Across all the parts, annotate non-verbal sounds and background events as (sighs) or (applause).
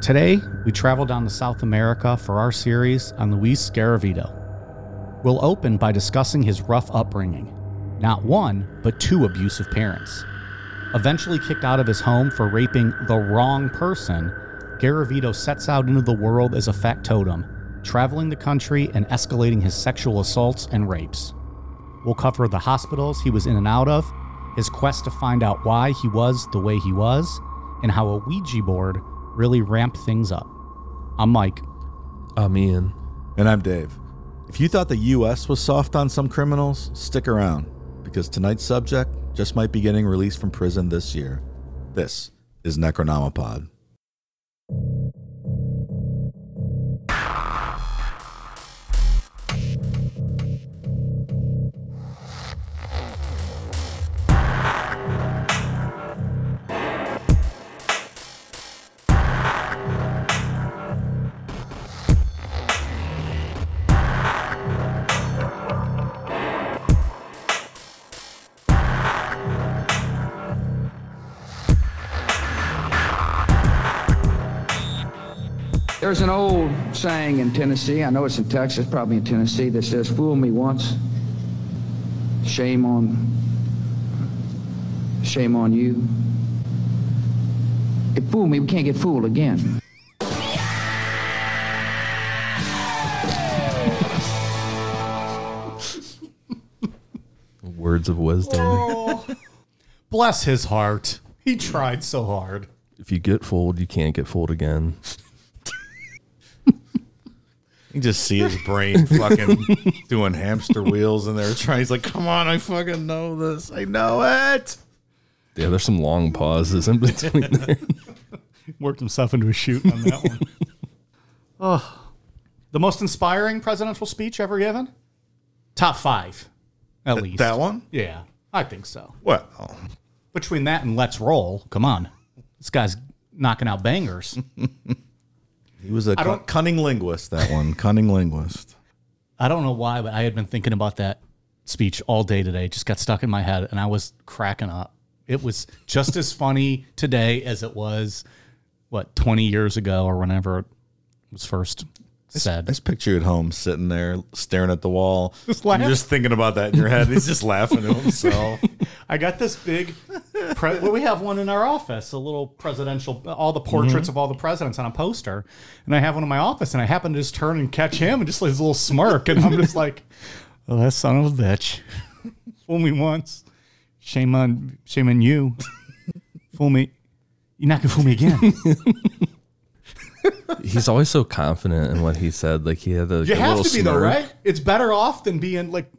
Today, we travel down to South America for our series on Luis Garavito. We'll open by discussing his rough upbringing. Not one, but two abusive parents. Eventually kicked out of his home for raping the wrong person, Garavito sets out into the world as a factotum, traveling the country and escalating his sexual assaults and rapes. We'll cover the hospitals he was in and out of, his quest to find out why he was the way he was, and how a Ouija board really ramp things up. I'm Mike. I'm Ian. And I'm Dave. If you thought the U.S. was soft on some criminals, stick around, because tonight's subject just might be getting released from prison this year. This is Necronomipod. Saying in Tennessee, I know it's in Texas, probably in Tennessee, that says, Fool me once, shame on, shame on you. If fool me, we can't get fooled again. (laughs) Words of wisdom. (laughs) Bless his heart. He tried so hard. If you get fooled, you can't get fooled again. You can just see his brain (laughs) fucking doing hamster wheels in there trying. He's like, come on, I fucking know this. I know it. Yeah, there's some long pauses in between there. (laughs) Worked himself into a shoot on that one. (laughs) oh. The most inspiring presidential speech ever given? Top five, at least. That one? Yeah, I think so. Well, Between that and Let's Roll, come on. This guy's knocking out bangers. He was a I don't- cunning linguist, that one. cunning linguist. I don't know why, but I had been thinking about that speech all day today. It just got stuck in my head, and I was cracking up. It was just as funny today as it was, what, 20 years ago or whenever it was first I said. just picture you at home sitting there staring at the wall. (laughs) Just You're just thinking about that in your head. He's just laughing to himself. (laughs) I got this big. Pre- well, we have one in our office, a little presidential, all the portraits mm-hmm. of all the presidents on a poster, and I have one in my office, and I happen to just turn and catch him, and just like his little smirk, and I'm just like, "Oh, that son of a bitch, (laughs) fool me once, shame on, shame on you, fool me, you're not gonna fool me again." He's always so confident in what he said. Like he had a, You a have little to be though, smirk. right? It's better off than being like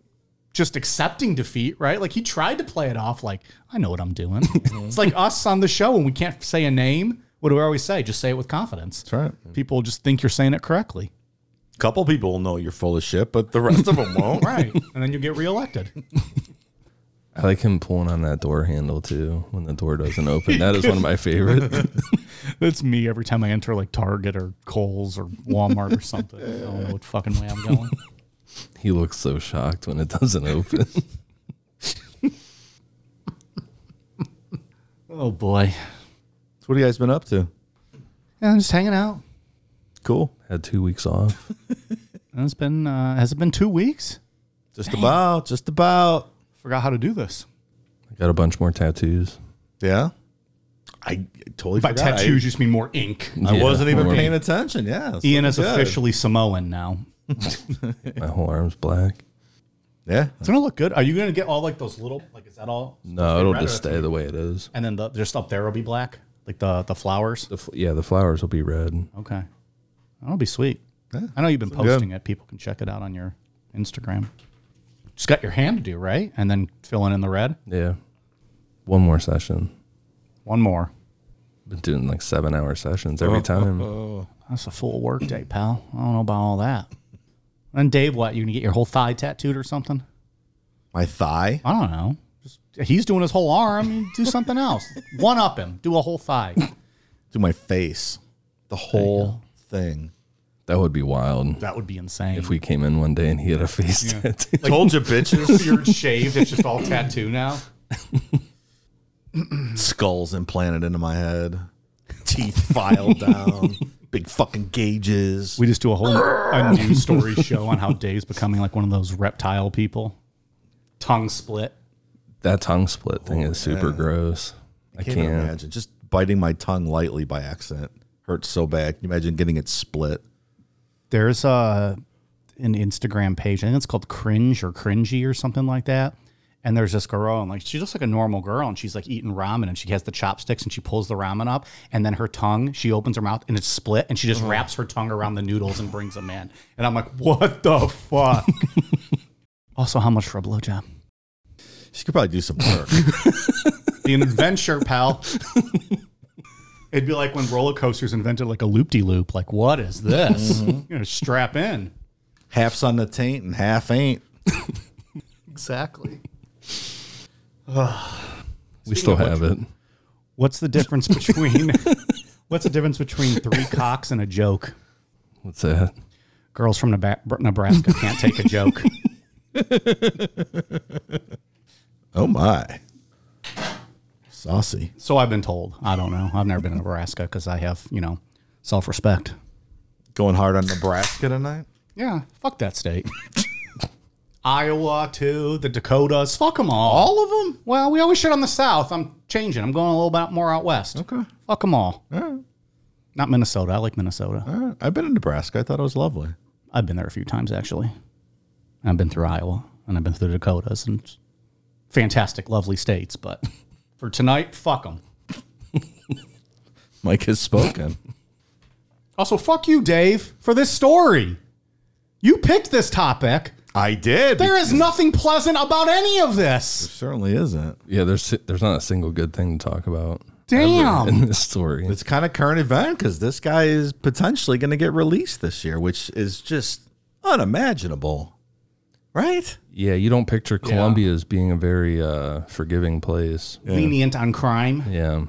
just accepting defeat, right? Like he tried to play it off like, I know what I'm doing. (laughs) it's like us on the show when we can't say a name. What do we always say? Just say it with confidence. That's right. People just think you're saying it correctly. A couple people will know you're full of shit, but the rest of them won't. (laughs) Right. and then you get reelected. (laughs) I like him pulling on that door handle too when the door doesn't open. That is one of my favorite. (laughs) That's me every time I enter like Target or Kohl's or Walmart or something. I don't know what fucking way I'm going. (laughs) he looks so shocked when it doesn't open. (laughs) Oh boy. So what have you guys been up to? Yeah, I'm just hanging out. Cool. Had two weeks off. And It's been uh, has it been two weeks? Just about. Just about. Forgot how to do this. I got a bunch more tattoos. Yeah. I totally By forgot. tattoos, you just mean more ink. I, I Yeah, wasn't even more- paying attention. Yeah. it's Ian is good. officially Samoan now. (laughs) My whole arm's black. Yeah. It's gonna look good. Are you gonna get all like those little like is that all? No, it'll red just or- stay the way it is. And then the just up there will be black, like the the flowers. The, fl- yeah, the flowers will be red. Okay, that'll be sweet. Yeah, I know you've been it's good. posting it. People can check it out on your Instagram. Just got your hand to do right, and then filling in the red. Yeah. One more session. One more. Been doing like seven hour sessions every oh. time. Oh. That's a full work day, pal. I don't know about all that. And Dave, what you gonna get your whole thigh tattooed or something? My thigh. I don't know. Just, he's doing his whole arm. You do something else. One up him. Do a whole thigh. (laughs) Do my face. The whole thing. That would be wild. That would be insane. If we came in one day and he had a face tattoo. Told you, bitches. beard shaved, it's just all tattoo now. (clears throat) Skulls implanted into my head. teeth filed down, big fucking gauges. We just do a whole a news story show on how Dave's becoming like one of those reptile people. Tongue split. That tongue split thing is oh, super gross. I can't, can't. imagine just biting my tongue lightly by accident hurts so bad. Can you imagine getting it split? There's a an Instagram page. I think it's called Cringe or Cringy or something like that. And there's this girl, and like she's just like a normal girl, and she's like eating ramen, and she has the chopsticks, and she pulls the ramen up, and then her tongue, she opens her mouth, and it's split, and she just wraps her tongue around the noodles and brings them in. And I'm like, what the fuck? (laughs) also, how much for a blowjob? She could probably do some work. (laughs) The adventure, pal. (laughs) It'd be like when roller coasters invented like a loop de loop. Like, what is this? Mm-hmm. You know, strap in. Half's on the taint and half ain't. (laughs) Exactly. (sighs) we still have it. What's the difference (laughs) between What's the difference between three cocks and a joke? What's that? Girls from Neba- Nebraska can't take a joke. (laughs) Oh my. Saucy. So I've been told. I don't know. I've never been to Nebraska because I have, you know, self respect. Going hard on Nebraska tonight? Yeah, fuck that state. (laughs) Iowa too, the Dakotas, fuck them all. All of them? Well, we always shit on the South. I'm changing. I'm going a little bit more out west. Okay. Fuck them all. All right. Not Minnesota. I like Minnesota. All right. I've been in Nebraska. I thought it was lovely. I've been there a few times actually. I've been through Iowa and I've been through the Dakotas and fantastic, lovely states. But (laughs) for tonight, fuck them. Mike has spoken. Also, fuck you, Dave, for this story. You picked this topic. I did. There is nothing pleasant about any of this. certainly isn't. Yeah, there's there's not a single good thing to talk about Damn. in this story. It's kind of current event because this guy is potentially going to get released this year, which is just unimaginable. Right? Yeah, you don't picture Colombia as being a very uh, forgiving place. Lenient on crime. Yeah.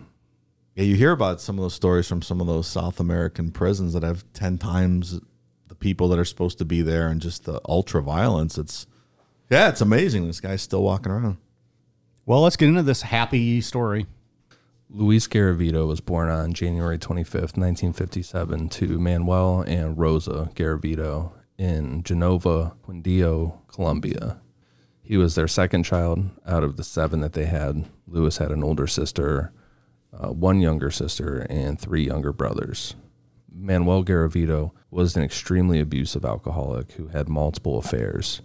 Yeah, you hear about some of those stories from some of those South American prisons that have 10 times the people that are supposed to be there and just the ultra violence. It's, yeah, it's amazing. This guy's still walking around. Well, let's get into this happy story. Luis Garavito was born on January 25th, 1957, to Manuel and Rosa Garavito in Genova, Quindío, Colombia. He was their second child out of the seven that they had. Luis had an older sister, uh, one younger sister, and three younger brothers. Manuel Garavito was an extremely abusive alcoholic who had multiple affairs.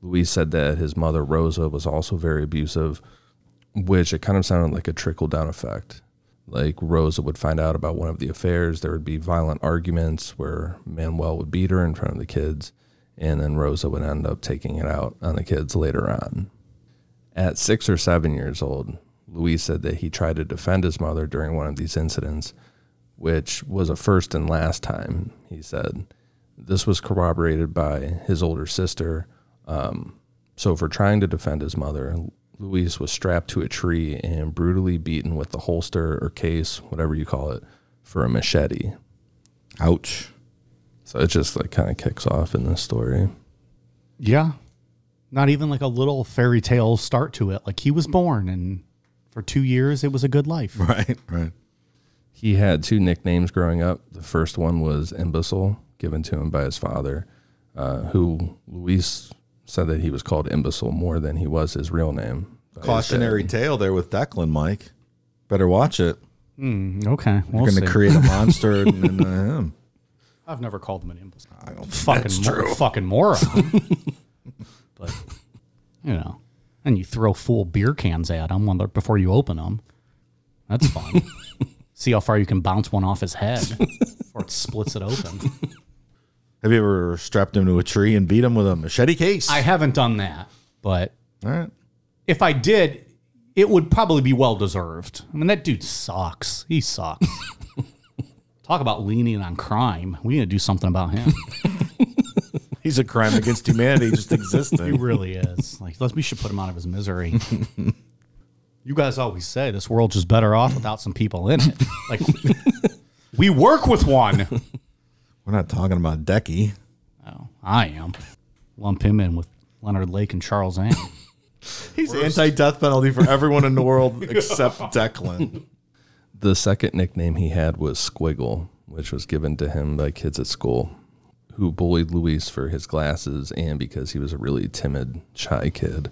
Luis said that his mother, Rosa, was also very abusive, which it kind of sounded like a trickle down effect. Like Rosa would find out about one of the affairs, there would be violent arguments where Manuel would beat her in front of the kids, and then Rosa would end up taking it out on the kids later on. At six or seven years old, Luis said that he tried to defend his mother during one of these incidents, which was a first and last time, he said. This was corroborated by his older sister. Um, so, for trying to defend his mother, Luis was strapped to a tree and brutally beaten with the holster or case, whatever you call it, for a machete. Ouch. So it just like kind of kicks off in this story. Yeah. Not even like a little fairy tale start to it. Like he was born and for two years it was a good life. (laughs) Right, right. He had two nicknames growing up. The first one was imbecile, given to him by his father, uh, who Luis said that he was called imbecile more than he was his real name. Cautionary tale there with Declan, Mike. Better watch it. Mm, okay. We'll You're going to create a (laughs) monster in, in uh, him. I've never called him an imbecile. I don't Fucking, that's mor- true. fucking moron. (laughs) but, you know, and you throw full beer cans at him when before you open them. That's fun. (laughs) See how far you can bounce one off his head before it splits it open. Have you ever strapped him to a tree and beat him with a machete case? I haven't done that, but All right. if I did, it would probably be well deserved. I mean, that dude sucks. He sucks. (laughs) Talk about leaning on crime. We need to do something about him. (laughs) He's a crime against humanity just (laughs) existing. he really is. Like, let's we should put him out of his misery. you guys always say this world's just better off without some people in it. Like, we work with one. We're not talking about Decky. Oh, I am. Lump him in with Leonard Lake and Charles Ant. (laughs) He's anti-death penalty for everyone in the world (laughs) (laughs) except Declan. The second nickname he had was Squiggle, which was given to him by kids at school who bullied Luis for his glasses and because he was a really timid, shy kid.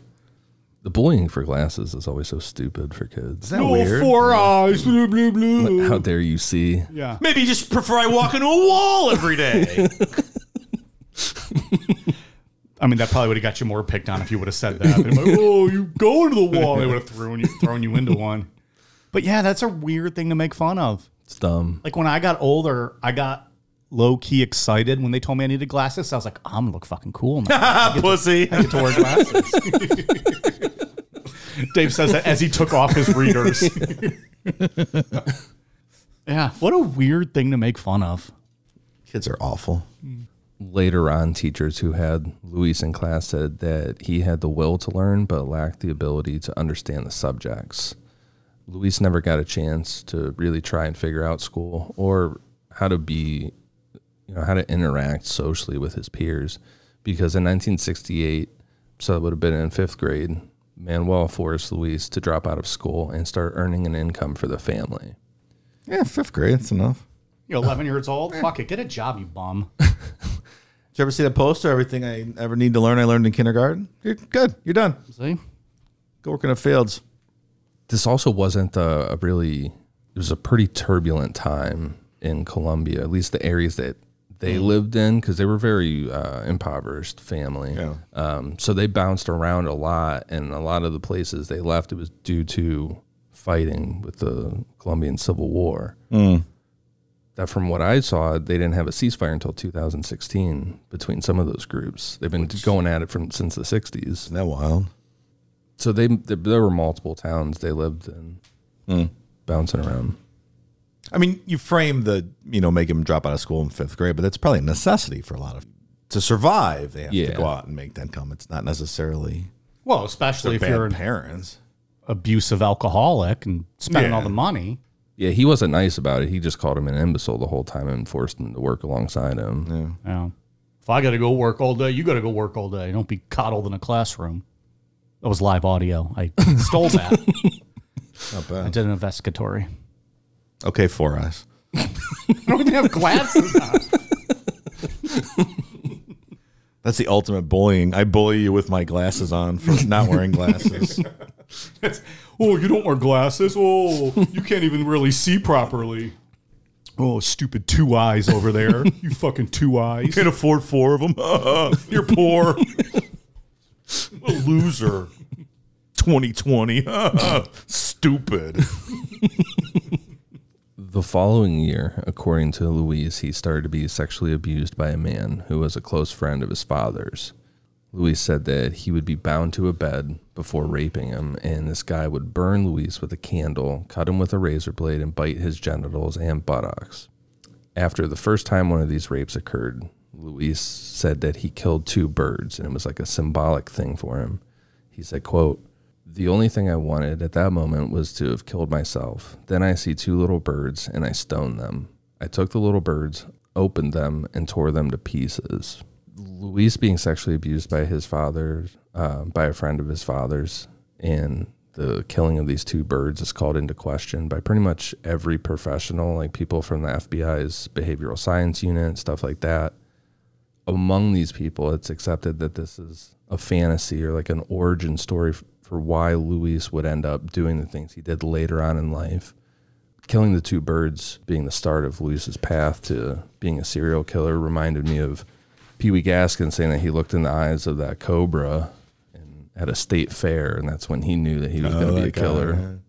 The bullying for glasses is always so stupid for kids. Isn't that weird? four eyes. Blah, blah, blah. How dare you see? Yeah. Maybe you just prefer I walk into a wall every day. (laughs) I mean, that probably would have got you more picked on if you would have said that. They'd be like, oh, you go into the wall. They would have thrown you, thrown you into one. But yeah, that's a weird thing to make fun of. It's dumb. Like when I got older, I got low key excited when they told me I needed glasses. I was like, I'm gonna look fucking cool now. (laughs) Pussy. I get to wear glasses. (laughs) Dave says that as he took off his readers. (laughs) yeah, what a weird thing to make fun of. Kids are awful. Later on, teachers who had Luis in class said that he had the will to learn but lacked the ability to understand the subjects. Luis never got a chance to really try and figure out school or how to be, you know, how to interact socially with his peers. Because in 1968, so it would have been in fifth grade, Manuel forced Luis to drop out of school and start earning an income for the family. Yeah, fifth grade. That's enough. You're 11 years old. Fuck it, get a job, you bum. (laughs) Did you ever see the poster? Everything I ever need to learn, I learned in kindergarten. You're good. You're done. See? Go work in the fields. this also wasn't a, a really it was a pretty turbulent time in Colombia, at least the areas that they lived in, because they were very uh, impoverished family. Yeah. Um, so they bounced around a lot, and a lot of the places they left it was due to fighting with the Colombian Civil War. That, from what I saw, they didn't have a ceasefire until 2016 between some of those groups. They've been going at it from since the 60s Isn't that wild? so they, they there were multiple towns they lived in bouncing around I mean, you frame the, you know, make him drop out of school in fifth grade, but that's probably a necessity for a lot of to survive. They have to go out and make that income. It's not necessarily Well, especially if bad you're an parents. abusive alcoholic and spending Yeah. all the money. yeah he wasn't nice about it he just called him an imbecile the whole time and forced him to work alongside him Yeah. If I got to go work all day, you got to go work all day. Don't be coddled in a classroom. That was live audio. I stole that. (laughs) Not I bad. did an investigatory. Okay, four eyes. I don't even have glasses on. (laughs) That's the ultimate bullying. I bully you with my glasses on for not wearing glasses. oh, you don't wear glasses? Oh, you can't even really see properly. Oh, stupid two eyes over there. You fucking two eyes. Can't afford four of them. (laughs) You're poor. A loser. 2020. (laughs) Stupid. The following year according to Luis, he started to be sexually abused by a man who was a close friend of his father's Luis said that he would be bound to a bed before raping him and this guy would burn Luis with a candle cut him with a razor blade and bite his genitals and buttocks after the first time one of these rapes occurred, Luis said that he killed two birds and it was like a symbolic thing for him. He said, quote, the only thing I wanted at that moment was to have killed myself. Then I see two little birds and I stoned them. I took the little birds, opened them, and tore them to pieces. Luis being sexually abused by his father, uh, by a friend of his father's, and the killing of these two birds is called into question by pretty much every professional, like people from the FBI's behavioral science unit, stuff like that. Among these people, it's accepted that this is a fantasy or like an origin story for why Luis would end up doing the things he did later on in life. Killing the two birds being the start of Luis's path to being a serial killer reminded me of Pee Wee Gaskin saying that he looked in the eyes of that cobra and at a state fair, and that's when he knew that he was going to oh, be a that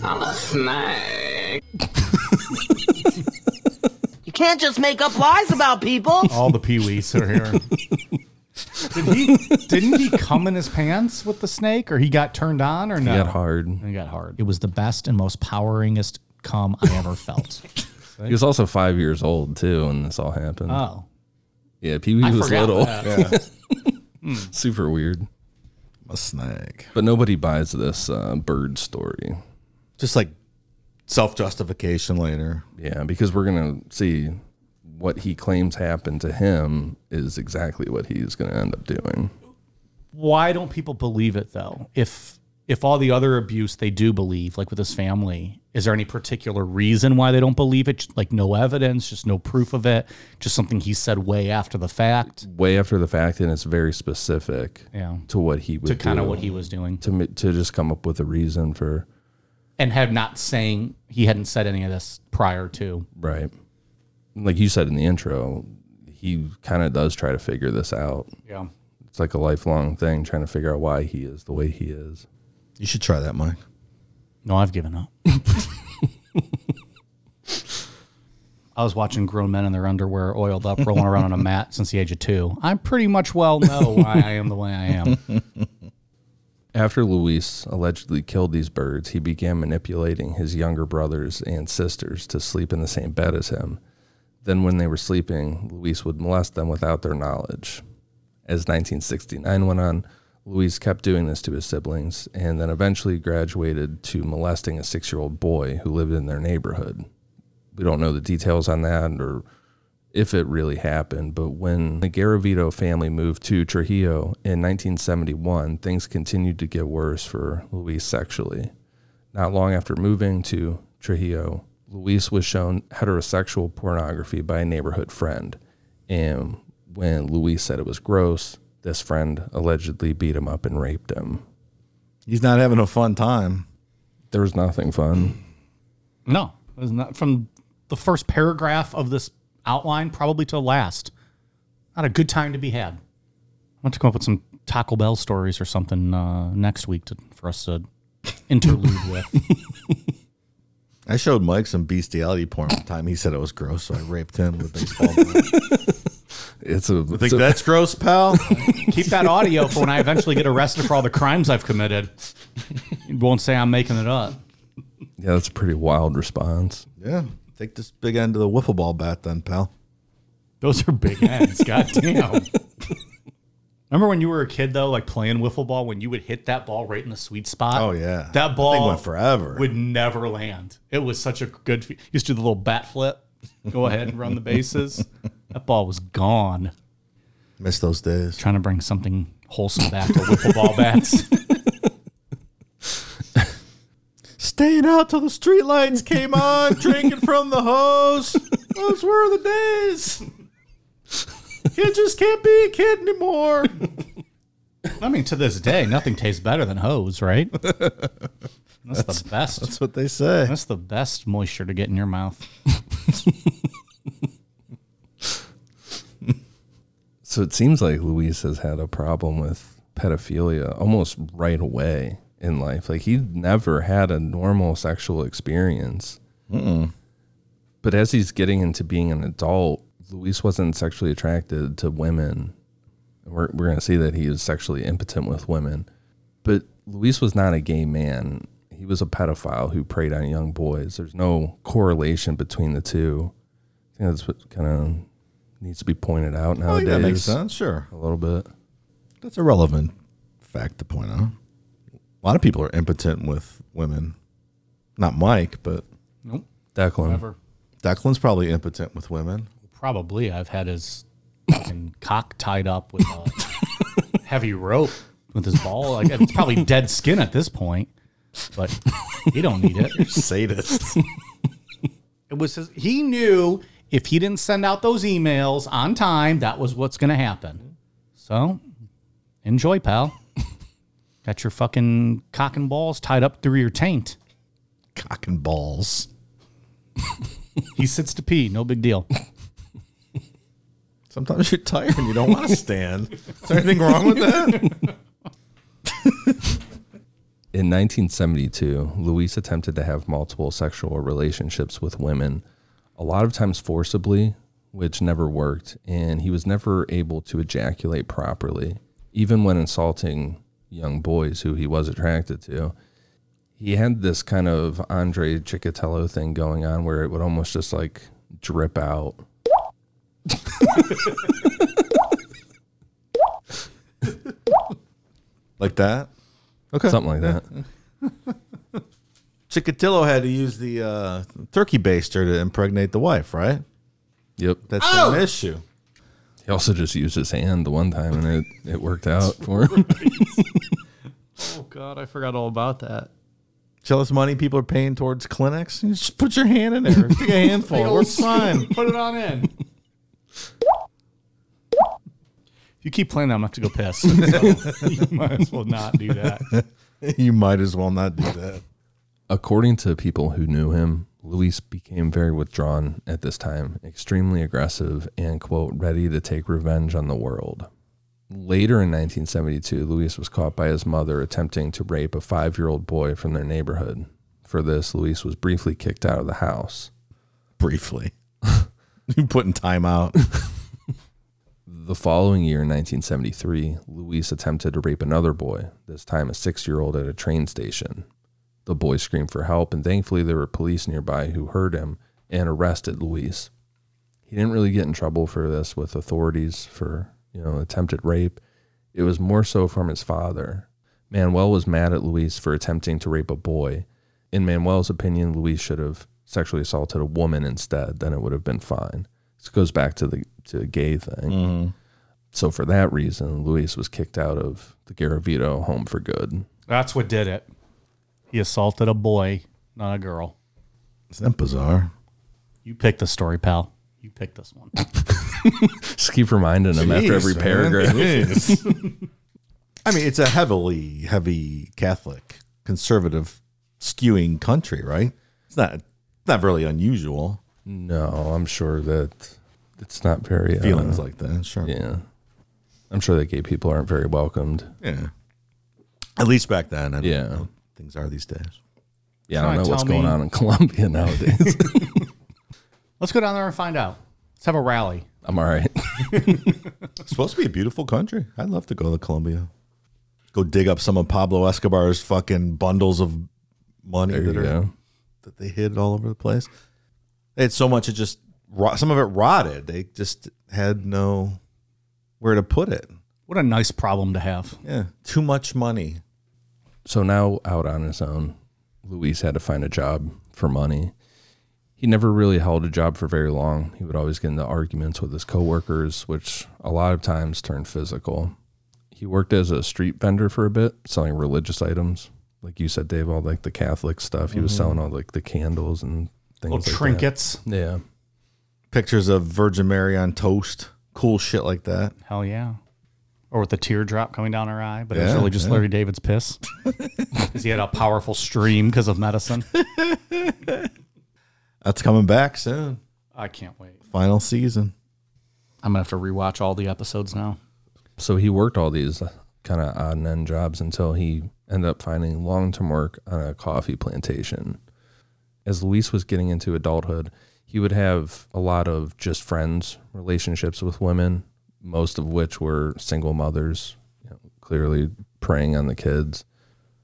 guy, snake. (laughs) You can't just make up lies about people. All the Pee Wees are here. (laughs) Did he? Didn't he come in his pants with the snake, or he got turned on, or no? He got hard. He got hard. It was the best and most poweringest cum I ever (laughs) felt. He was also five years old too when this all happened. Oh, yeah, Pee Wee I was forgot little, that. (laughs) super weird. A snake. But nobody buys this uh, bird story. Just like self justification later. Yeah, because we're gonna see what he claims happened to him is exactly what he's gonna end up doing. Why don't people believe it though? If if all the other abuse they do believe, like with his family, Is there any particular reason why they don't believe it? Like no evidence, just no proof of it, just something he said way after the fact. Way after the fact, and it's very specific Yeah. to what he would To kind of what he was doing. to to just come up with a reason for And have not saying he hadn't said any of this prior to. right. Like you said in the intro, he kind of does try to figure this out. Yeah. It's like a lifelong thing, trying to figure out why he is the way he is. You should try that, Mike. No, I've given up. (laughs) I was watching grown men in their underwear, oiled up, rolling around on a mat since the age of two. I pretty much well know why I am the way I am. (laughs) After Luis allegedly killed these birds, he began manipulating his younger brothers and sisters to sleep in the same bed as him. Then, when they were sleeping, Luis would molest them without their knowledge. As 1969 went on, Luis kept doing this to his siblings and then eventually graduated to molesting a six year old boy who lived in their neighborhood. We don't know the details on that or if it really happened, but when the Garavito family moved to Trujillo in 1971, things continued to get worse for Luis sexually. Not long after moving to Trujillo, Luis was shown heterosexual pornography by a neighborhood friend. And when Luis said it was gross, this friend allegedly beat him up and raped him. He's not having a fun time. There was nothing fun. No, it was not from the first paragraph of this outline, probably to the last. Not a good time to be had. I want to come up with some Taco Bell stories or something uh, next week to, for us to (laughs) interlude with. I showed Mike some bestiality porn one time. He said it was gross, so I raped him with a baseball bat. It's a, Think it's a- that's gross, pal? Keep that audio for when I eventually get arrested for all the crimes I've committed. You won't say I'm making it up. yeah, that's a pretty wild response. yeah. Take this big end of the wiffle ball bat, then, pal. Those are big ends. God damn. Remember when you were a kid though, like playing wiffle ball, when you would hit that ball right in the sweet spot? Oh, yeah. that ball went forever. Would never land. It was such a good. fe- Used to do the little bat flip, go ahead and run the bases. (laughs) That ball was gone. Miss those days. Trying to bring something wholesome back to wiffle ball bats. (laughs) Staying out till the streetlights came on, drinking from the hose. Those were the days. You just can't be a kid anymore. I mean, to this day, nothing tastes better than hose, right? (laughs) That's, the best. That's what they say. That's the best moisture to get in your mouth. (laughs) So it seems like Luis has had a problem with pedophilia almost right away in life. Like he never had a normal sexual experience. But as he's getting into being an adult, Luis wasn't sexually attracted to women. We're, we're going to see that he is sexually impotent with women. But Luis was not a gay man. He was a pedophile who preyed on young boys. There's no correlation between the two. I think that's what kind of needs to be pointed out I nowadays. think that makes sense. Sure. A little bit. That's a relevant fact to point out. A lot of people are impotent with women. Not Mike, but Nope. Declan. Never. Declan's probably impotent with women. Probably. I've had his fucking cock tied up with a (laughs) heavy rope with his ball. Like it's probably dead skin at this point, but he don't need it. (laughs) Sadist. (laughs) It was his, he knew if he didn't send out those emails on time, that was what's going to happen. So enjoy, pal. Got your fucking cock and balls tied up through your taint. Cock and balls. He sits to pee, no big deal. Sometimes you're tired and you don't want to (laughs) stand. Is there anything wrong with that? (laughs) In 1972, Luis attempted to have multiple sexual relationships with women, a lot of times forcibly, which never worked, and he was never able to ejaculate properly, even when insulting young boys who he was attracted to. He had this kind of Andre Chikatilo thing going on where it would almost just like drip out. (laughs) Like that? Okay. Something like that. (laughs) Chikatilo had to use the uh, turkey baster to impregnate the wife, right? Yep. That's an issue. He also just used his hand the one time and it, it worked out (laughs) for him. Oh God, I forgot all about that. jealous money people are paying towards clinics. You just put your hand in there. Take a handful. It works fine. Put it on in. If you keep playing that, I'm going to have to go piss. (laughs) So you might as well not do that. you might as well not do that. According to people who knew him, Luis became very withdrawn at this time, extremely aggressive, and, quote, ready to take revenge on the world. Later in 1972, Luis was caught by his mother attempting to rape a five year old boy from their neighborhood. For this, Luis was briefly kicked out of the house. Briefly. (laughs) you put in time out. (laughs) The following year, in 1973, Luis attempted to rape another boy, this time a six year old at a train station. The boy screamed for help, and thankfully, there were police nearby who heard him and arrested Luis. He didn't really get in trouble for this with authorities for, you know, attempted rape. It was more so from his father. Manuel was mad at Luis for attempting to rape a boy. In Manuel's opinion, Luis should have sexually assaulted a woman instead, then it would have been fine. This goes back to the to the gay thing. Mm-hmm. So for that reason, Luis was kicked out of the Garavito home for good. That's what did it. He assaulted a boy, not a girl. Isn't that bizarre? You picked the story, pal. You picked this one. (laughs) Just keep reminding him after every man. paragraph. (laughs) I mean, it's a heavily, heavy Catholic, conservative, skewing country, right? It's not, not really unusual. No, I'm sure that it's not very uh, Feelings like that, sure. Yeah, I'm sure that gay people aren't very welcomed. Yeah. At least back then. I don't Yeah. know things are these days. Yeah, I don't know what's tell going on in Colombia (laughs) nowadays. (laughs) Let's go down there and find out. Let's have a rally. I'm all right. It's (laughs) supposed to be a beautiful country. I'd love to go to Colombia. Go dig up some of Pablo Escobar's fucking bundles of money There that, are, that they hid all over the place. They had so much it just rot- some of it rotted. They just had no where to put it. What a nice problem to have. Yeah, too much money. So now out on his own, Luis had to find a job for money. He never really held a job for very long. He would always get into arguments with his coworkers, which a lot of times turned physical. He worked as a street vendor for a bit, selling religious items. Like you said, Dave, all like the Catholic stuff. He was mm-hmm. selling all like the candles and things Little like that. trinkets. Yeah. Pictures of Virgin Mary on toast, cool shit like that. Hell yeah. Or with a teardrop coming down her eye, but it was Yeah, really just yeah. Larry David's piss. Because (laughs) he had a powerful stream because of medicine. (laughs) That's coming back soon. I can't wait. Final season. I'm going to have to rewatch all the episodes now. So he worked all these uh, kind of odd and end jobs until he ended up finding long term work on a coffee plantation. As Luis was getting into adulthood, he would have a lot of just friends, relationships with women, most of which were single mothers, you know, clearly preying on the kids.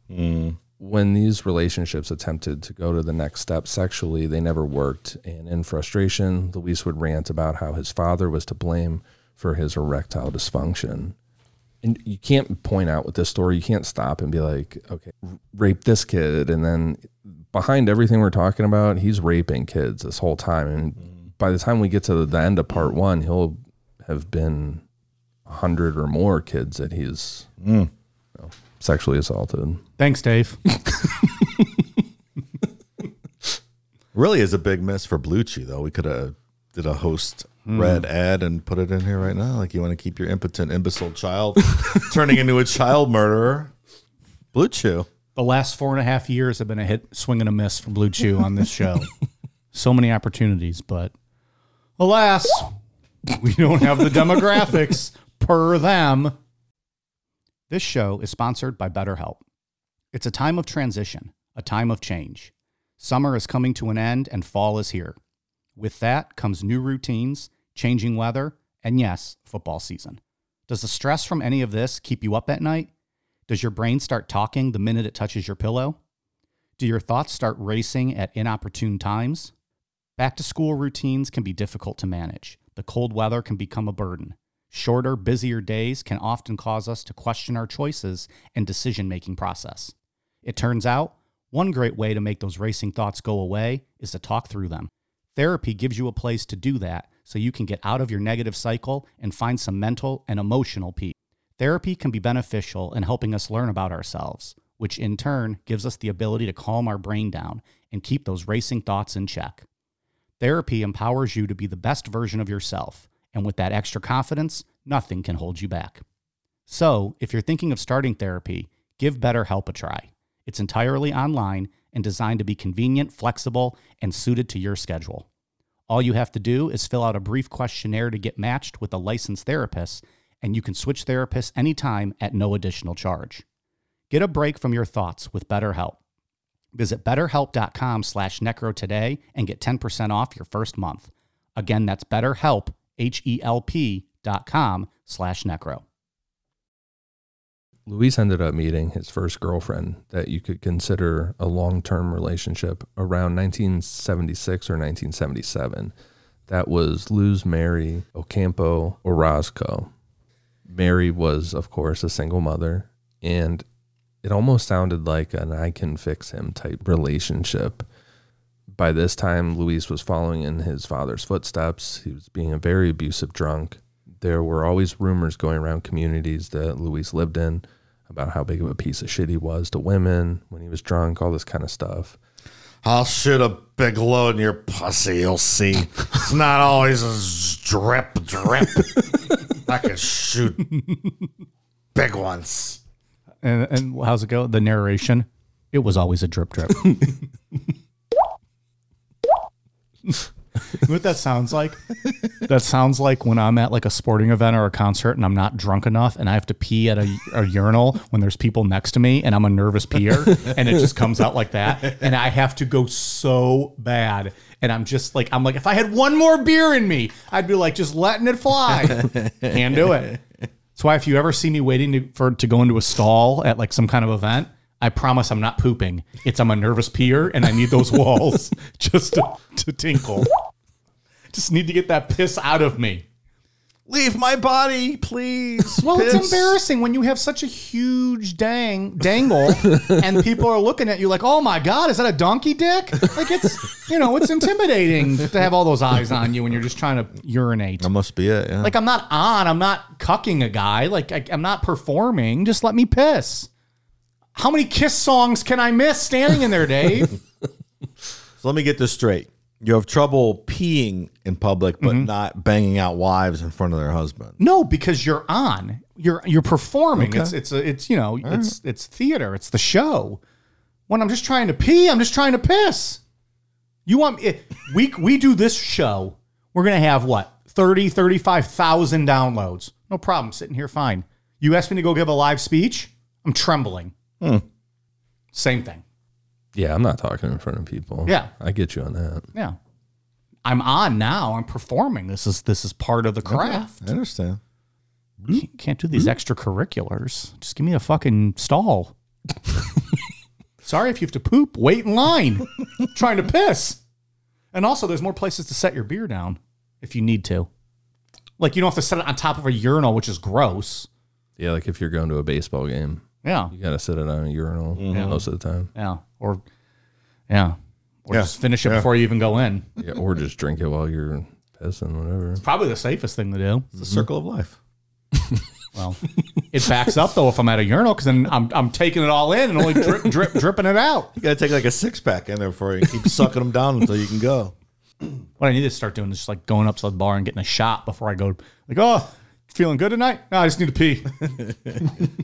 Mm. When these relationships attempted to go to the next step sexually, they never worked. And in frustration, Luis would rant about how his father was to blame for his erectile dysfunction. And you can't point out with this story, you can't stop and be like, okay, rape this kid. And then behind everything we're talking about, he's raping kids this whole time. And mm-hmm. by the time we get to the end of part one, he'll have been a hundred or more kids that he's mm. you know, sexually assaulted. Thanks, Dave. (laughs) Really is a big miss for Blue Chew though. We could have did a host hmm. red ad and put it in here right now. Like you want to keep your impotent imbecile child (laughs) turning into a child murderer. Blue Chew. The last four and a half years have been a hit, swing and a miss for Blue Chew on this show. (laughs) so many opportunities, but alas, we don't have the demographics per them. This show is sponsored by BetterHelp. It's a time of transition, a time of change. Summer is coming to an end and fall is here. With that comes new routines, changing weather, and yes, football season. Does the stress from any of this keep you up at night? Does your brain start talking the minute it touches your pillow? Do your thoughts start racing at inopportune times? Back to school routines can be difficult to manage. The cold weather can become a burden. Shorter, busier days can often cause us to question our choices and decision making process. It turns out, one great way to make those racing thoughts go away is to talk through them. Therapy gives you a place to do that so you can get out of your negative cycle and find some mental and emotional peace. Therapy can be beneficial in helping us learn about ourselves, which in turn gives us the ability to calm our brain down and keep those racing thoughts in check. Therapy empowers you to be the best version of yourself, and with that extra confidence, nothing can hold you back. So, if you're thinking of starting therapy, give BetterHelp a try. It's entirely online and designed to be convenient, flexible, and suited to your schedule. All you have to do is fill out a brief questionnaire to get matched with a licensed therapist, and you can switch therapists anytime at no additional charge. Get a break from your thoughts with BetterHelp. Visit betterhelp.com slash necro today and get 10% off your first month. Again, that's betterhelp, H-E-L-P dot com slash necro. Luis ended up meeting his first girlfriend that you could consider a long term relationship around 1976 or 1977. That was Luz Mary Ocampo Orozco. Mary was, of course, a single mother, and it almost sounded like an I can fix him type relationship. By this time, Luis was following in his father's footsteps. He was being a very abusive drunk. There were always rumors going around communities that Luis lived in about how big of a piece of shit he was to women when he was drunk, all this kind of stuff. I'll shoot a big load in your pussy. You'll see. It's not always a drip, drip. (laughs) I can shoot (laughs) big ones. And, and how's it go? The narration? It was always a drip drip. (laughs) You know what that sounds like? That sounds like when I'm at like a sporting event or a concert and I'm not drunk enough and I have to pee at a, a urinal when there's people next to me and I'm a nervous peer and it just comes out like that and I have to go so bad and I'm just like I'm like if I had one more beer in me I'd be like just letting it fly. Can't do it. That's why if you ever see me waiting to, for to go into a stall at like some kind of event, I promise I'm not pooping. It's I'm a nervous peer and I need those walls (laughs) just to, to tinkle. Just need to get that piss out of me. Leave my body, please. Well, it's embarrassing when you have such a huge dang dangle (laughs) and people are looking at you like, "Oh my god, is that a donkey dick?" Like it's, you know, it's intimidating to have all those eyes on you when you're just trying to urinate. That must be it. Yeah. Like I'm not on, I'm not cucking a guy, like I, I'm not performing. Just let me piss. How many kiss songs can I miss standing in there, Dave? (laughs) so let me get this straight. You have trouble peeing in public, but mm-hmm. not banging out wives in front of their husband. No, because you're on. You're you're performing. It's it's a, it's you know it's it's theater. It's the show. When I'm just trying to pee, I'm just trying to piss. You want me? Eh, we we do this show. We're gonna have what 30, 35,000 downloads. No problem. Sitting here fine. You asked me to go give a live speech. I'm trembling. Hmm. Same thing. Yeah, I'm not talking in front of people. Yeah. I get you on that. Yeah. I'm on now. I'm performing. This is this is part of the craft. I understand. Can't- Can't do these extracurriculars. Just give me a fucking stall. (laughs) Sorry if you have to poop. Wait in line. (laughs) trying to piss. And also, there's more places to set your beer down if you need to. Like you don't have to set it on top of a urinal, which is gross. Yeah, like if you're going to a baseball game, Yeah, you got to sit it on a urinal mm-hmm. most of the time. yeah, or yeah, or Yeah, just finish it yeah. before you even go in. Yeah, or just drink it while you're pissing, whatever. Probably the safest thing to do. Mm-hmm. It's the circle of life. (laughs) Well, it backs up though if I'm at a urinal because then I'm I'm taking it all in and only drip drip dripping it out. You got to take like a six pack in there for you. Keep sucking them down until you can go. What I need to start doing is just like going up to the bar and getting a shot before I go. Like, oh, feeling good tonight? No, I just need to pee.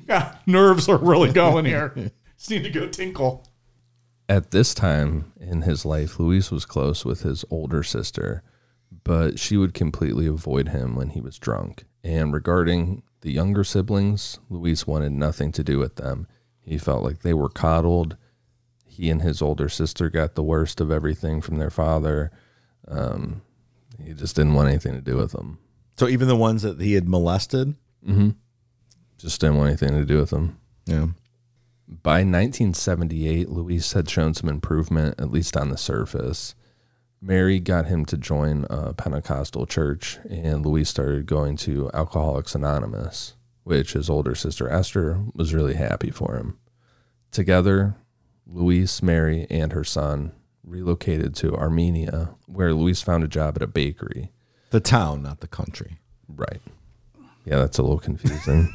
(laughs) yeah, nerves are really going here. (laughs) Just need to go tinkle. At this time in his life, Luis was close with his older sister, but she would completely avoid him when he was drunk. And regarding the younger siblings, Luis wanted nothing to do with them. He felt like they were coddled. He and his older sister got the worst of everything from their father. Um, he just didn't want anything to do with them. So even the ones that he had molested. Mm-hmm. Just didn't want anything to do with them. Yeah. By 1978, Luis had shown some improvement, at least on the surface. Mary got him to join a Pentecostal church, and Luis started going to Alcoholics Anonymous, which his older sister Esther was really happy for him. Together, Luis, Mary, and her son relocated to Armenia, where Luis found a job at a bakery. The town, not the country. Right. Yeah, that's a little confusing.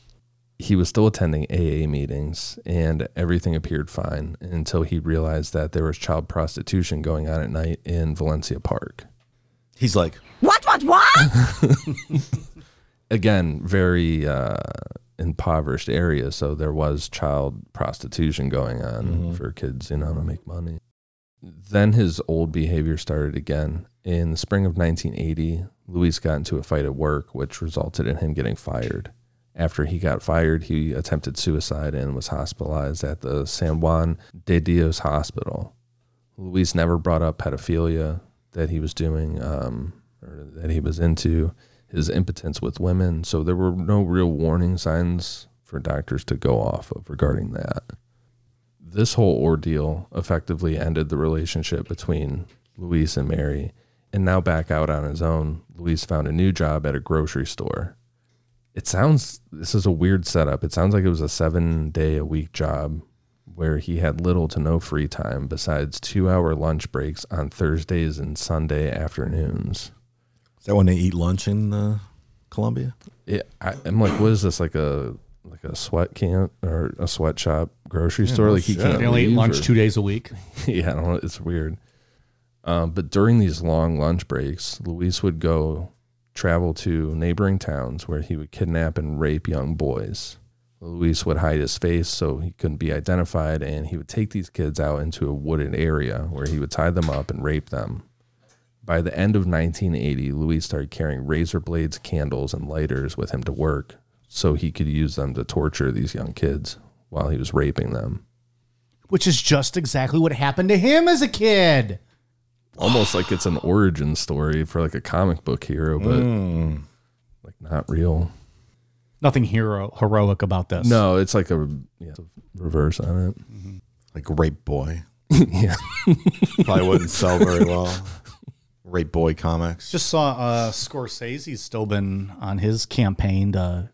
(laughs) he was still attending AA meetings and everything appeared fine until he realized that there was child prostitution going on at night in Valencia Park. He's like, What, what, what? (laughs) Again, very uh, impoverished area, so there was child prostitution going on for kids, you know, to make money. Then his old behavior started again. In the spring of 1980, Luis got into a fight at work, which resulted in him getting fired. After he got fired, he attempted suicide and was hospitalized at the San Juan de Dios Hospital. Luis never brought up pedophilia that he was doing um, or that he was into, his impotence with women. So there were no real warning signs for doctors to go off of regarding that. This whole ordeal effectively ended the relationship between Luis and Mary. And now back out on his own, Luis found a new job at a grocery store. It sounds, this is a weird setup. It sounds like it was a seven day a week job where he had little to no free time besides two hour lunch breaks on Thursdays and Sunday afternoons. is that when they eat lunch in uh, Colombia? I, I'm like, what is this like a like a sweat camp or a sweatshop grocery store? no like he shit. can't They only eat lunch or- two days a week. (laughs) yeah, I don't know. It's weird. Um, but during these long lunch breaks, Luis would go travel to neighboring towns where he would kidnap and rape young boys. Luis would hide his face so he couldn't be identified, and he would take these kids out into a wooded area where he would tie them up and rape them. By the end of 1980, Luis started carrying razor blades, candles, and lighters with him to work so he could use them to torture these young kids while he was raping them. Which is just exactly what happened to him as a kid. almost like it's an origin story for like a comic book hero, but like not real. Nothing hero heroic about this. No, it's like a yeah, reverse on it. Like Rape Boy. (laughs) yeah, Probably wouldn't sell very well. Rape Boy comics. Just saw uh, Scorsese's still been on his campaign to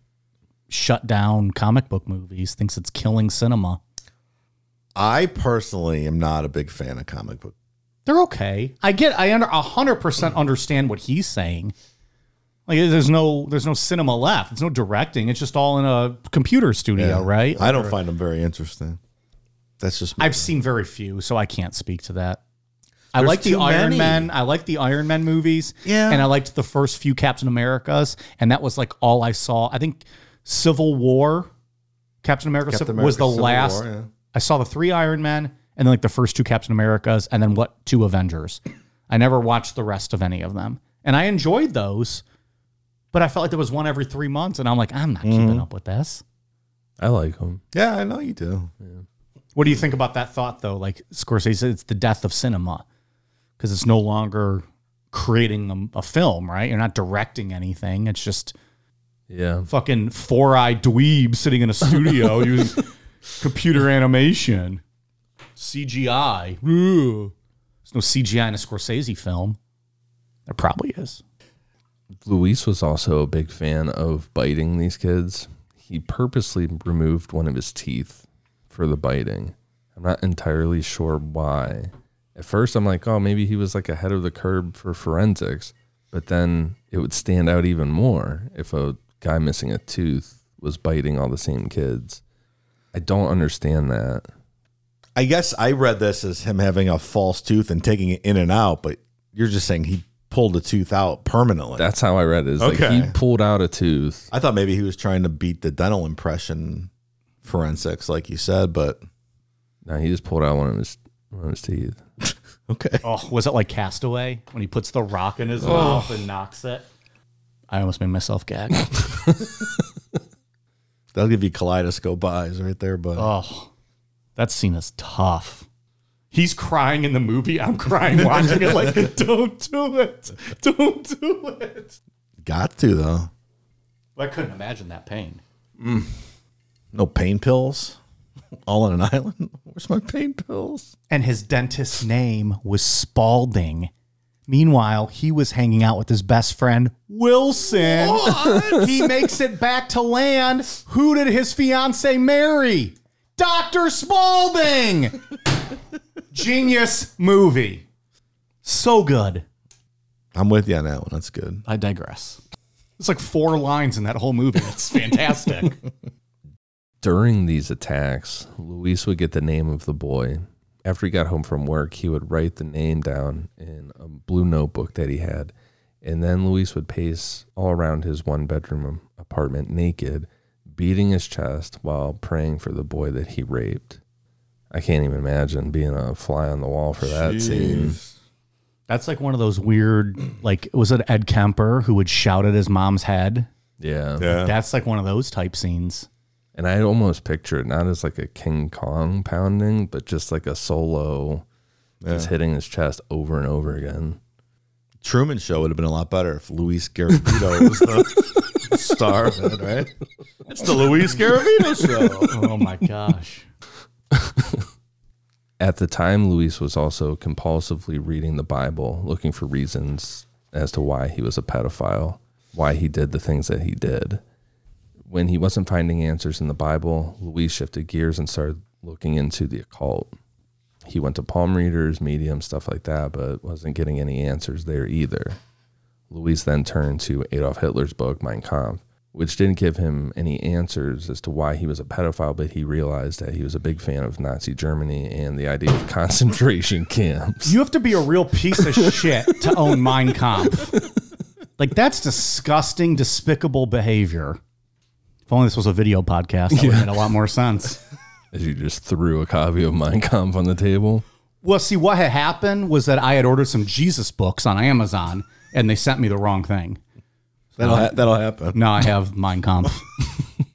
shut down comic book movies. Thinks it's killing cinema. I personally am not a big fan of comic book. They're okay. I get. I under hundred percent understand what he's saying. Like there's no there's no cinema left. There's no directing. It's just all in a computer studio, right? I don't find them very interesting. That's just. I've seen very few, so I can't speak to that. I like the Iron. Man. I like the Iron Man movies. Yeah. And I liked the first few Captain Americas, and that was like all I saw. I think Civil War, Captain America, Captain Civil- was the Civil last. War, yeah. I saw the three Iron Men, and then like the first two Captain Americas, and then what two Avengers. I never watched the rest of any of them, and I enjoyed those, but I felt like there was one every three months, and I'm like, I'm not Mm-hmm. keeping up with this. I like them. yeah, I know you do. What do you think about that thought, though? Like Scorsese, said, it's the death of cinema because it's no longer creating a, a film, right? You're not directing anything. It's just Yeah, fucking four-eyed dweeb sitting in a studio (laughs) using computer animation, CGI. There's no CGI in a Scorsese film. There probably is. Luis was also a big fan of biting these kids. He purposely removed one of his teeth for the biting. I'm not entirely sure why. At first, I'm like, oh, maybe he was like ahead of the curve for forensics, but then it would stand out even more if a guy missing a tooth was biting all the same kids. I don't understand that. I guess I read this as him having a false tooth and taking it in and out, but you're just saying he pulled the tooth out permanently. That's how I read it. It's like Okay. he pulled out a tooth. I thought maybe he was trying to beat the dental impression forensics, like you said, but No, he just pulled out one of his one of his teeth. (laughs) okay. Oh, was it like Castaway when he puts the rock in his oh. mouth and knocks it? I almost made myself gag. (laughs) That'll give you kaleidoscope eyes right there, but Oh, that scene is tough. He's crying in the movie. I'm crying watching it. Like, (laughs) don't do it. Don't do it. got to though. I couldn't imagine that pain. Mm. No pain pills. All on an island. (laughs) Where's my pain pills? And his dentist's name was Spalding. Meanwhile, he was hanging out with his best friend, Wilson. he makes it back to land. Who did his fiance marry? Dr. Spalding. Genius movie. So good. I'm with you on that one. That's good. I digress. It's like four lines in that whole movie. It's fantastic. (laughs) During these attacks, Luis would get the name of the boy. After he got home from work, he would write the name down in a blue notebook that he had. And then Luis would pace all around his one bedroom apartment naked, beating his chest while praying for the boy that he raped. I can't even imagine being a fly on the wall for that scene. That's like one of those weird, like, was it Ed Kemper who would shout at his mom's head? Yeah. Yeah. That's like one of those type scenes. And I almost picture it not as like a King Kong pounding, but just like a solo just hitting his chest over and over again. Truman Show would have been a lot better if Luis Garavito was the (laughs) star of it, right? It's the Luis Garavito show. Oh my gosh. (laughs) At the time, Luis was also compulsively reading the Bible, looking for reasons as to why he was a pedophile, why he did the things that he did. When he wasn't finding answers in the Bible, Luis shifted gears and started looking into the occult. He went to palm readers, mediums, stuff like that, but wasn't getting any answers there either. Luis then turned to Adolf Hitler's book, Mein Kampf, which didn't give him any answers as to why he was a pedophile, but he realized that he was a big fan of Nazi Germany and the idea of (laughs) concentration camps. You have to be a real piece of shit to own Mein Kampf. Like, that's disgusting, despicable behavior. If only this was a video podcast, that would have made a lot more sense. (laughs) As you just threw a copy of Mein Kampf on the table. Well, see, what had happened was that I had ordered some Jesus books on Amazon and they sent me the wrong thing. That'll ha- that'll happen. Now I have Mein Kampf.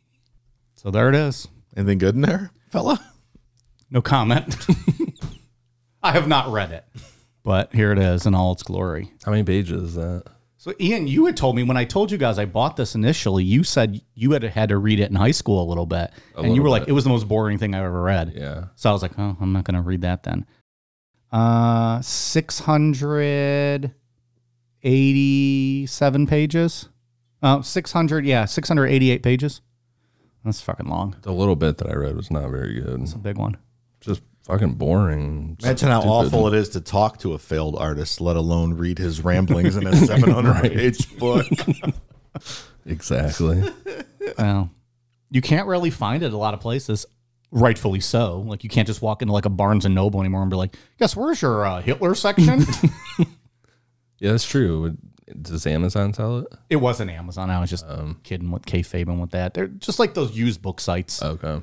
(laughs) so there it is. Anything good in there, fella? No comment. (laughs) I have not read it, but here it is in all its glory. How many pages is that? So, Ian, you had told me when I told you guys I bought this initially, you said you had had to read it in high school a little bit. and you little were like, bit. it was the most boring thing I've ever read. Yeah. So I was like, oh, I'm not going to read that then. Uh, 687 pages. Uh, 600, yeah, 688 pages. That's fucking long. The little bit that I read was not very good. It's a big one. Just fucking boring. Imagine how awful it is to talk to a failed artist, let alone read his ramblings in a (laughs) 700 page book. (laughs) Exactly. Well, you can't really find it a lot of places. Rightfully so. Like you can't just walk into like a Barnes and Noble anymore and be like, "Guess where's your uh, Hitler section?" (laughs) yeah, that's true. Does Amazon sell it? it wasn't Amazon. I was just kidding with kayfabing with that. They're just like those used book sites. Okay.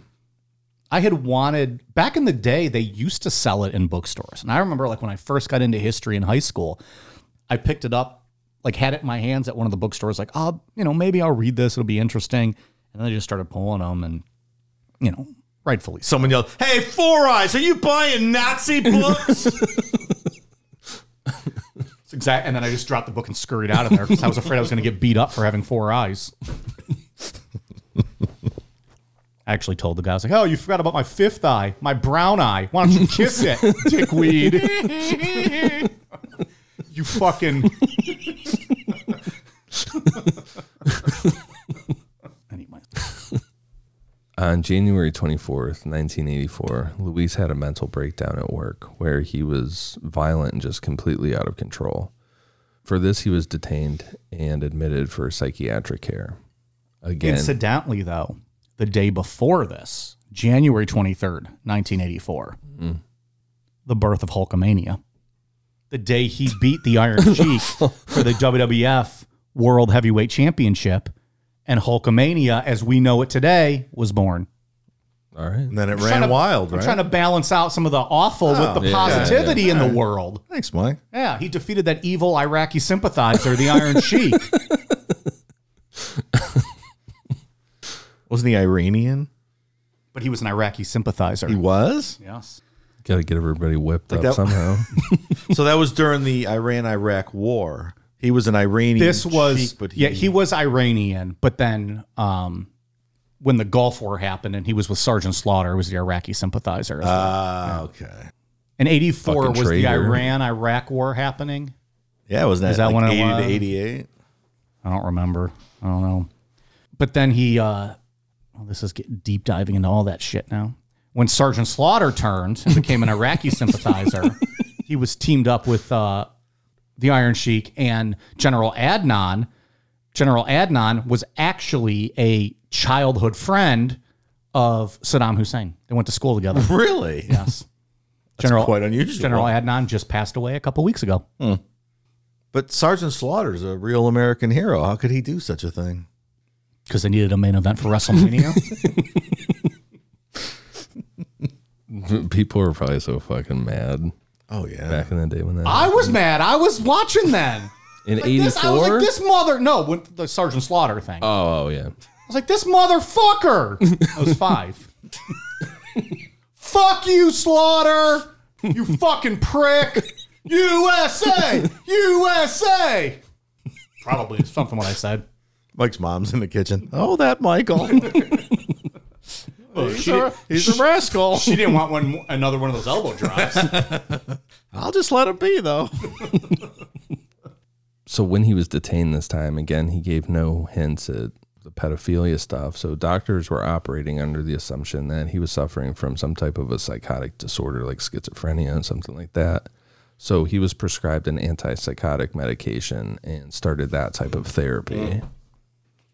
I had wanted back in the day. They used to sell it in bookstores, and I remember like when I first got into history in high school, I picked it up, like had it in my hands at one of the bookstores. Like, oh, you know, maybe I'll read this. It'll be interesting. And then I just started pulling them, and you know, rightfully. Someone yelled, "Hey, Four Eyes, are you buying Nazi books?" (laughs) It's exact. And then I just dropped the book and scurried out of there because I was afraid I was going to get beat up for having four eyes. I actually told the guy, I was like, "Oh, you forgot about my fifth eye, my brown eye. Why don't you kiss it, (laughs) dickweed? (laughs) you fucking." (laughs) anyway, On January 24th, 1984, Luis had a mental breakdown at work where he was violent and just completely out of control. For this, he was detained and admitted for psychiatric care. Again, incidentally, though, the day before this, January twenty third, nineteen eighty four, mm. the birth of Hulkamania. The day he (laughs) beat the Iron Sheik for the WWF World Heavyweight Championship, and Hulkamania, as we know it today, was born. all right. And then it Trying ran to- wild, I'm right? trying to balance out some of the awful with the oh. yeah, positivity yeah, in the world. Thanks, Mike. Yeah, he defeated that evil Iraqi sympathizer, the Iron (laughs) Sheik. Wasn't he Iranian? But he was an Iraqi sympathizer. He was? yes. Got to get everybody whipped up that- somehow. (laughs) So that was during the Iran Iraq war. He was an Iranian. this was sheik, but yeah he was iranian but then um when the gulf war happened and he was with sergeant slaughter who was the iraqi sympathizer as well. Ah, okay. and 84 fucking was the traitor. iran iraq war happening Yeah, wasn't that, Is that like when it 80 was? to 88? i don't remember i don't know but then he uh well, this is getting deep diving into all that shit now when sergeant slaughter turned and became an iraqi (laughs) sympathizer he was teamed up with uh the Iron Sheik and General Adnan. General Adnan was actually a childhood friend of Saddam Hussein. They went to school together. Really? yes. (laughs) General quite unusual. General Adnan just passed away a couple weeks ago. But Sergeant Slaughter's a real American hero. How could he do such a thing? Because they needed a main event for WrestleMania. (laughs) People were probably so fucking mad Oh yeah. back in the day when that I was mad. I was watching then. (laughs) in Like eighty this, I was like, this mother. No, when the Sergeant Slaughter thing. oh, oh yeah. I was like, this motherfucker. (laughs) I was five. Fuck you, Slaughter. You fucking prick. USA. USA. Probably something what I said. Mike's mom's in the kitchen. Oh, that Michael. (laughs) he's, she a, did- he's a rascal. She didn't want one another one of those elbow drops. (laughs) I'll just let it be though. (laughs) So when he was detained this time, again, he gave no hints at the pedophilia stuff. So doctors were operating under the assumption that he was suffering from some type of a psychotic disorder like schizophrenia and something like that. So he was prescribed an antipsychotic medication and started that type of therapy. Mm.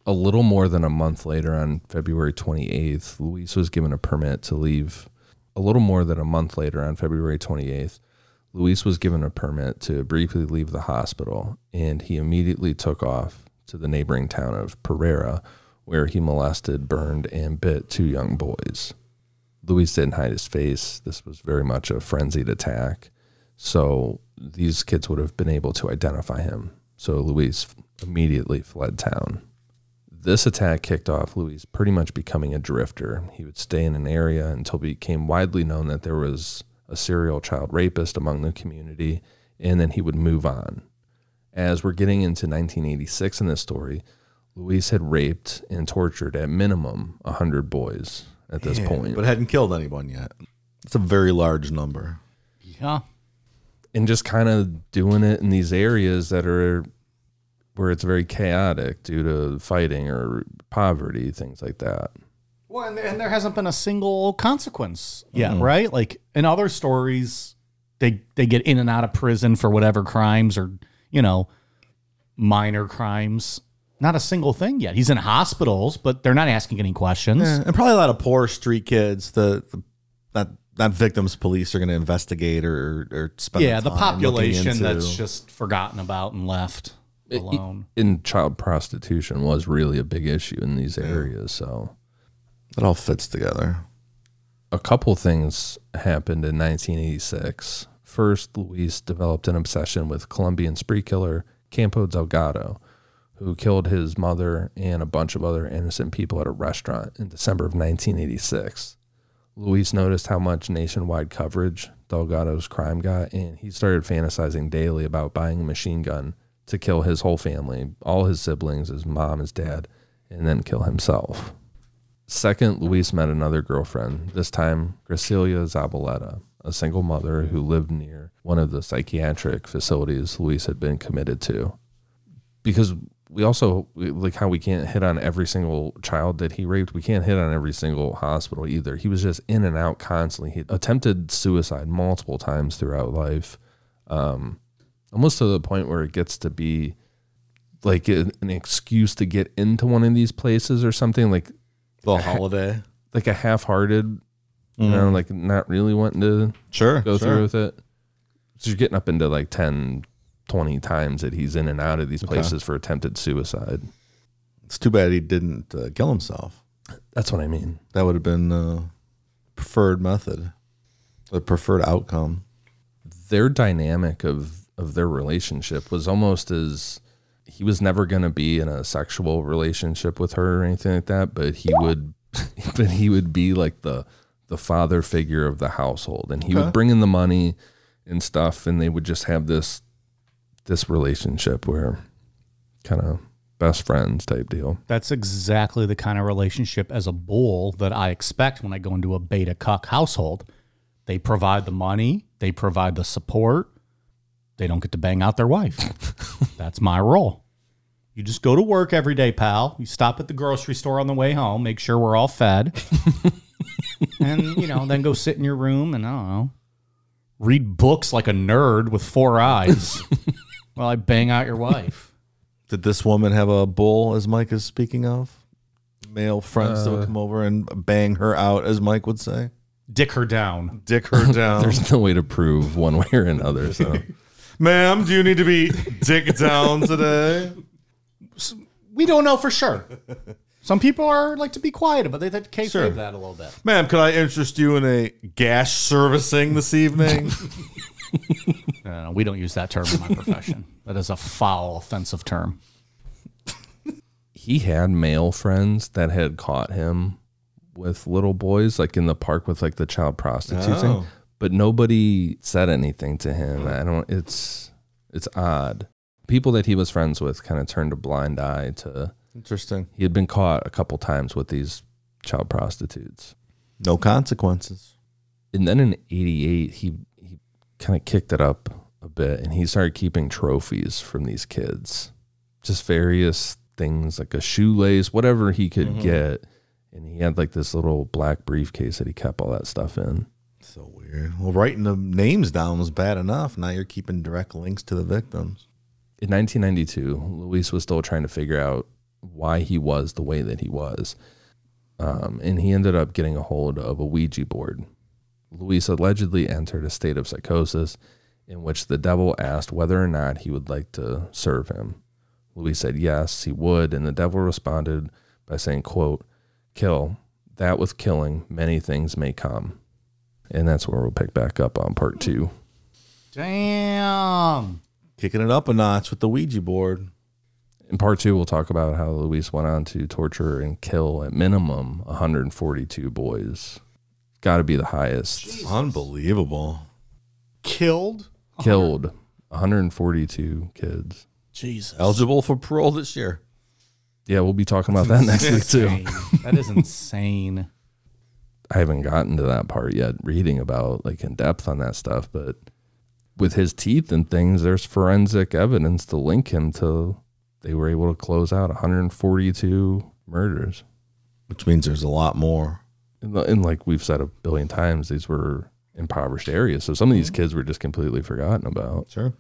A little more than a month later, on February 28th, Luis was given a permit to leave. A little more than a month later, on February 28th, Luis was given a permit to briefly leave the hospital, and he immediately took off to the neighboring town of Pereira, where he molested, burned, and bit two young boys. Luis didn't hide his face. This was very much a frenzied attack. So these kids would have been able to identify him. So Luis immediately fled town. This attack kicked off Luis pretty much becoming a drifter. He would stay in an area until it became widely known that there was a serial child rapist among the community, and then he would move on. As we're getting into 1986 in this story, Luis had raped and tortured at minimum 100 boys at this point. but hadn't killed anyone yet. It's a very large number. yeah. and just kind of doing it in these areas that are where it's very chaotic due to fighting or poverty, things like that. Well, and, and there hasn't been a single consequence yet, right? Like in other stories, they they get in and out of prison for whatever crimes or you know minor crimes. Not a single thing yet. He's in hospitals, but they're not asking any questions. Yeah, and probably a lot of poor street kids. The, the that that victims police are going to investigate or or spend. Yeah, the time looking population that's just forgotten about and left alone. And child prostitution was really a big issue in these areas. So it all fits together. a couple things happened in 1986. First, Luis developed an obsession with Colombian spree killer Campo Delgado, who killed his mother and a bunch of other innocent people at a restaurant in December of 1986. Luis noticed how much nationwide coverage Delgado's crime got, and he started fantasizing daily about buying a machine gun to kill his whole family, all his siblings, his mom, his dad, and then kill himself. Second, Luis met another girlfriend, this time Gracilia Zabaleta, a single mother who lived near one of the psychiatric facilities Luis had been committed to. Because we also, like how we can't hit on every single child that he raped, we can't hit on every single hospital either. He was just in and out constantly. He attempted suicide multiple times throughout life, um, almost to the point where it gets to be like an excuse to get into one of these places or something like The holiday. like a half-hearted, you know, like not really wanting to Sure. go sure. through with it. So you're getting up into like 10, 20 times that he's in and out of these places for attempted suicide. It's too bad he didn't uh, kill himself. That's what I mean. That would have been uh, preferred method, the preferred outcome. Their dynamic of of their relationship was almost as he was never going to be in a sexual relationship with her or anything like that, but he would (laughs) but he would be like the the father figure of the household and he would bring in the money and stuff and they would just have this this relationship where kind of best friends type deal. That's exactly the kind of relationship as a bull that I expect when I go into a beta cuck household. They provide the money, they provide the support. They don't get to bang out their wife. (laughs) That's my role. You just go to work every day, pal. You stop at the grocery store on the way home, make sure we're all fed. (laughs) and, you know, then go sit in your room and I don't know, read books like a nerd with four eyes (laughs) while I bang out your wife. Did this woman have a bull, as Mike is speaking of? male friends that would uh, come over and bang her out, as Mike would say? Dick her down. Dick her down. There's no way to prove one way or another. So Ma'am, do you need to be dick down today? We don't know for sure. Some people are like to be quiet, but they they kayfabe Sure. that a little bit. Ma'am, could I interest you in a gas servicing this evening? (laughs) No, no, we don't use that term in my profession. That is a foul, offensive term. he had male friends that had caught him with little boys, like in the park with like the child prostituting. Oh. But nobody said anything to him. I don't. It's it's odd. People that he was friends with kind of turned a blind eye to. Interesting. He had been caught a couple times with these child prostitutes. No consequences. and then in 88 he he kind of kicked it up a bit and he started keeping trophies from these kids just various things like a shoelace whatever he could mm-hmm. get and he had like this little black briefcase that he kept all that stuff in So weird. Well, writing the names down was bad enough. Now you're keeping direct links to the victims. in 1992 luis was still trying to figure out why he was the way that he was um, and he ended up getting a hold of a ouija board luis allegedly entered a state of psychosis in which the devil asked whether or not he would like to serve him luis said yes he would and the devil responded by saying quote kill that with killing many things may come and that's where we'll pick back up on part two Damn. Kicking it up a notch with the Ouija board. In part two, we'll talk about how Luis went on to torture and kill at minimum 142 boys. Got to be the highest. Unbelievable. Killed. Killed 142 kids. Jesus. Eligible for parole this year. Yeah, we'll be talking about that (laughs) next week too. That is insane. I haven't gotten to that part yet, reading about like in depth on that stuff, but with his teeth and things, there's forensic evidence to link him to. They were able to close out 142 murders. Which means there's a lot more. And, uh, and like we've said a billion times, these were impoverished areas. So some of these mm-hmm. kids were just completely forgotten about. Sure.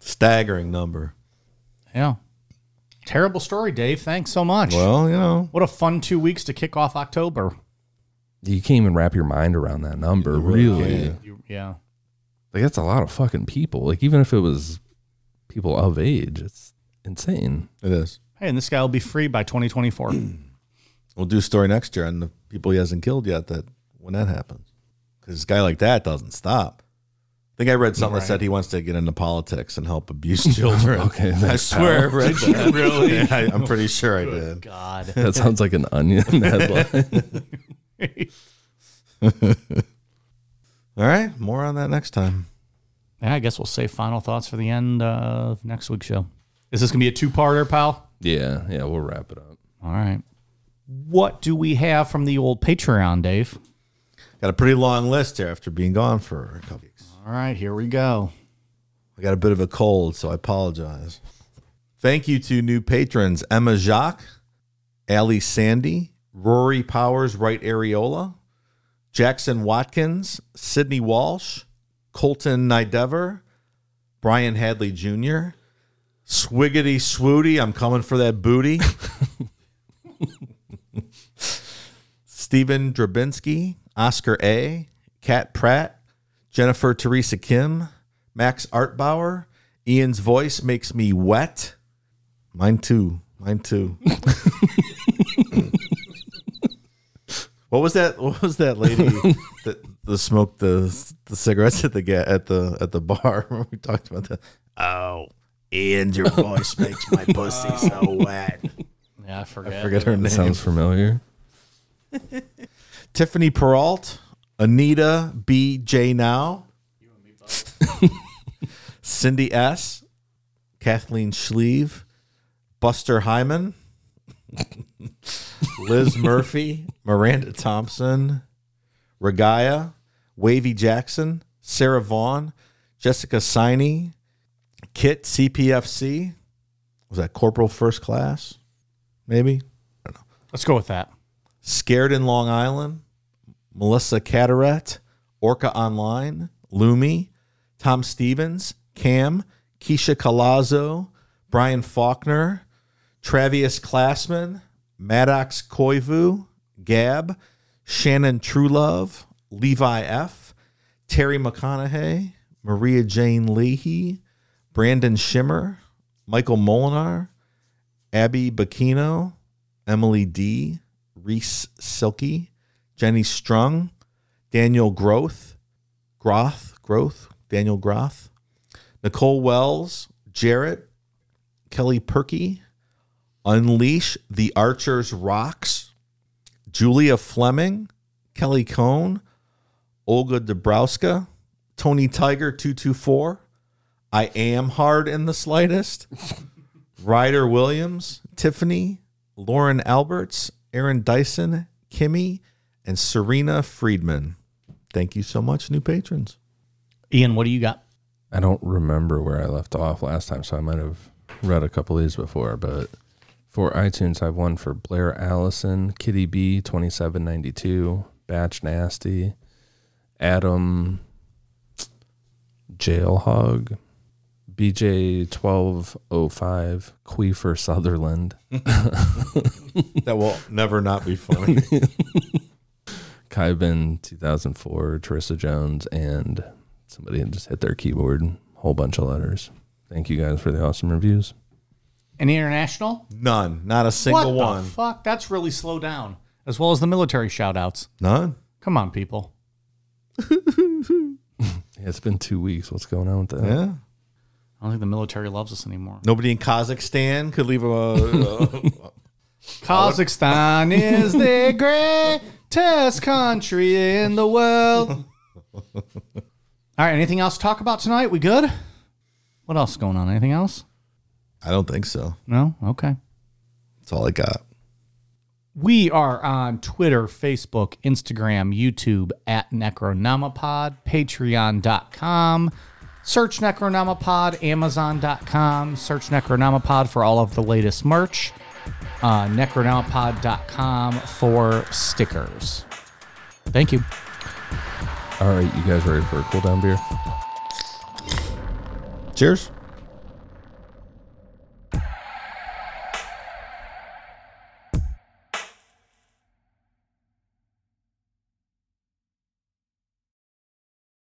Staggering number. Yeah. Terrible story, Dave. Thanks so much. Well, you know, what a fun two weeks to kick off October. You can't even wrap your mind around that number, really. You- yeah. Like that's a lot of fucking people. Like even if it was people of age, it's insane. it is. Hey, and this guy will be free by 2024. (clears throat) We'll do a story next year on the people he hasn't killed yet that when that happens. Because a guy like that doesn't stop. I think I read something that said he wants to get into politics and help abuse (laughs) children. Okay, I swear I read that. (laughs) really? Yeah, I, I'm pretty sure I did. God. That sounds like an onion (laughs) headline. All right, more on that next time. Yeah, I guess we'll save final thoughts for the end of next week's show. Is this going to be a two parter, pal? yeah, yeah, we'll wrap it up. All right. What do we have from the old Patreon, Dave? Got a pretty long list here after being gone for a couple weeks. All right, here we go. I got a bit of a cold, so I apologize. Thank you to new patrons Emma Jacques, Ali Sandy, Rory Powers, Right Areola, Jackson Watkins, Sydney Walsh, Colton Nidever, Brian Hadley Jr., Swiggity Swooty, I'm coming for that booty. (laughs) Stephen Drabinski, Oscar A., Kat Pratt, Jennifer Teresa Kim, Max Artbauer, Ian's voice makes me wet. Mine too. Mine too. (laughs) what was that? What was that lady (laughs) that the smoked the the cigarettes at the ga- at the at the bar? (laughs) Remember we talked about that. Oh, and your voice makes my pussy so (laughs) wet. Yeah, I forget. Forget her name. Sounds familiar. Tiffany Peralt, Anita B. J. Now, Cindy S., Kathleen Schlieve, Buster Hyman, Liz Murphy, Miranda Thompson, Regaya, Wavy Jackson, Sarah Vaughn, Jessica Siney, Kit CPFC. Was that Corporal First Class? Maybe. I don't know. Let's go with that. Scared in Long Island, Melissa Cataret, Orca Online, Lumi, Tom Stevens, Cam, Keisha Calazo, Brian Faulkner, Travius Classman, Maddox Koivu, Gab, Shannon Truelove, Levi F., Terry McConaughey, Maria Jane Leahy, Brandon Shimmer, Michael Molinar, Abby Bacchino, Emily D., Reese Silky, Jenny Strung, Daniel Groth, Groth, Groth, Daniel Groth, Nicole Wells, Jarrett, Kelly Perky, Unleash the Archers Rocks, Julia Fleming, Kelly Cohn, Olga Dabrowska, Tony Tiger 224, I Am Hard in the Slightest, (laughs) Ryder Williams, Tiffany, Lauren Alberts, Aaron Dyson, Kimmy, and Serena Friedman. Thank you so much, new patrons. Ian, what do you got? I don't remember where I left off last time, so I might have read a couple of these before. But for iTunes, I have one for Blair Allison, Kitty B, twenty seven ninety two, Batch Nasty, Adam, Jailhog, BJ twelve oh five, Queefer Sutherland, (laughs) That will never not be funny. (laughs) Kybin two thousand four, Teresa Jones, and somebody just hit their keyboard. Whole bunch of letters. Thank you guys for the awesome reviews. Any international? None. Not a single what one. the fuck? That's really slow down. As well as the military shout outs. None. Come on, people. (laughs) Yeah, it's been two weeks. What's going on with that? Yeah. I don't think the military loves us anymore. Nobody in Kazakhstan could leave a. a- (laughs) Kazakhstan is the (laughs) greatest country in the world. All right, anything else to talk about tonight? We good? What else is going on? Anything else? I don't think so. No? Okay. That's all I got. We are on Twitter, Facebook, Instagram, YouTube at Necronomipod, Patreon.com. Search Necronomipod, Amazon.com. Search Necronomipod for all of the latest merch. Uh, Necronomipod.com for stickers. Thank you. All right, you guys ready for a cool down beer? Cheers.